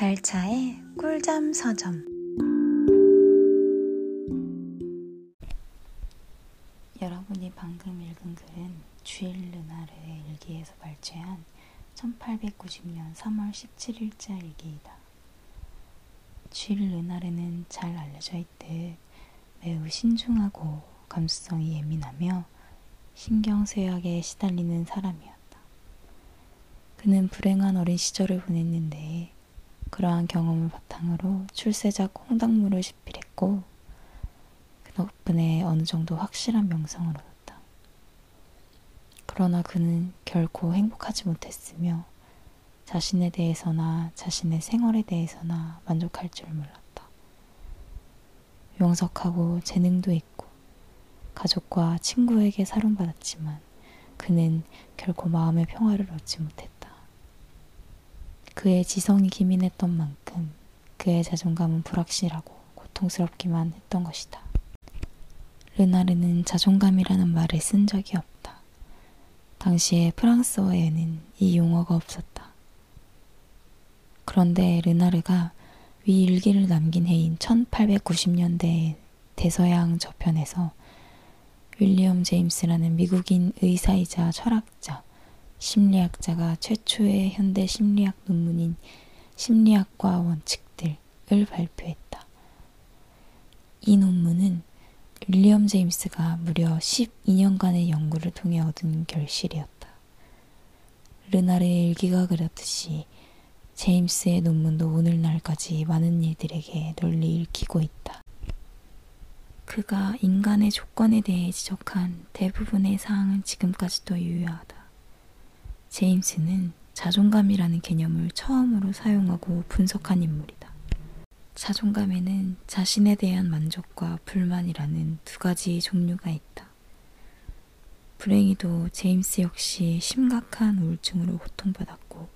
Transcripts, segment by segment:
달차의 꿀잠 서점 여러분이 방금 읽은 글은 주일 르나르의 일기에서 발췌한 1890년 3월 17일자 일기이다. 주일 르나르는 잘 알려져 있듯 매우 신중하고 감수성이 예민하며 신경쇠약에 시달리는 사람이었다. 그는 불행한 어린 시절을 보냈는데 그러한 경험을 바탕으로 출세작 홍당무를 집필했고 그 덕분에 어느 정도 확실한 명성을 얻었다. 그러나 그는 결코 행복하지 못했으며 자신에 대해서나 자신의 생활에 대해서나 만족할 줄 몰랐다. 용석하고 재능도 있고 가족과 친구에게 사랑받았지만 그는 결코 마음의 평화를 얻지 못했다. 그의 지성이 기민했던 만큼 그의 자존감은 불확실하고 고통스럽기만 했던 것이다. 르나르는 자존감이라는 말을 쓴 적이 없다. 당시에 프랑스어에는 이 용어가 없었다. 그런데 르나르가 위 일기를 남긴 해인 1890년대의 대서양 저편에서 윌리엄 제임스라는 미국인 의사이자 철학자, 심리학자가 최초의 현대 심리학 논문인 심리학과 원칙들을 발표했다. 이 논문은 윌리엄 제임스가 무려 12년간의 연구를 통해 얻은 결실이었다. 르나르의 일기가 그렸듯이 제임스의 논문도 오늘날까지 많은 이들에게 널리 읽히고 있다. 그가 인간의 조건에 대해 지적한 대부분의 사항은 지금까지도 유효하다. 제임스는 자존감이라는 개념을 처음으로 사용하고 분석한 인물이다. 자존감에는 자신에 대한 만족과 불만이라는 두 가지 종류가 있다. 불행히도 제임스 역시 심각한 우울증으로 고통받았고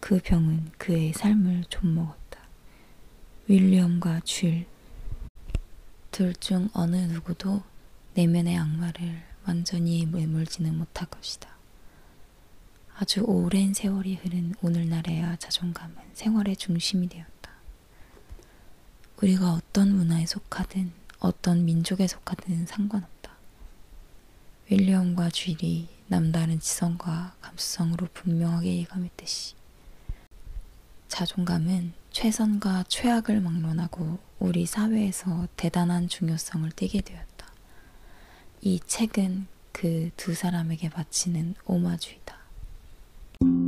그 병은 그의 삶을 좀먹었다. 윌리엄과 줄, 둘 중 어느 누구도 내면의 악마를 완전히 매몰지는 못할 것이다. 아주 오랜 세월이 흐른 오늘날에야 자존감은 생활의 중심이 되었다. 우리가 어떤 문화에 속하든 어떤 민족에 속하든 상관없다. 윌리엄과 쥐리 남다른 지성과 감수성으로 분명하게 예감했듯이 자존감은 최선과 최악을 막론하고 우리 사회에서 대단한 중요성을 띠게 되었다. 이 책은 그 두 사람에게 바치는 오마주이다. thank you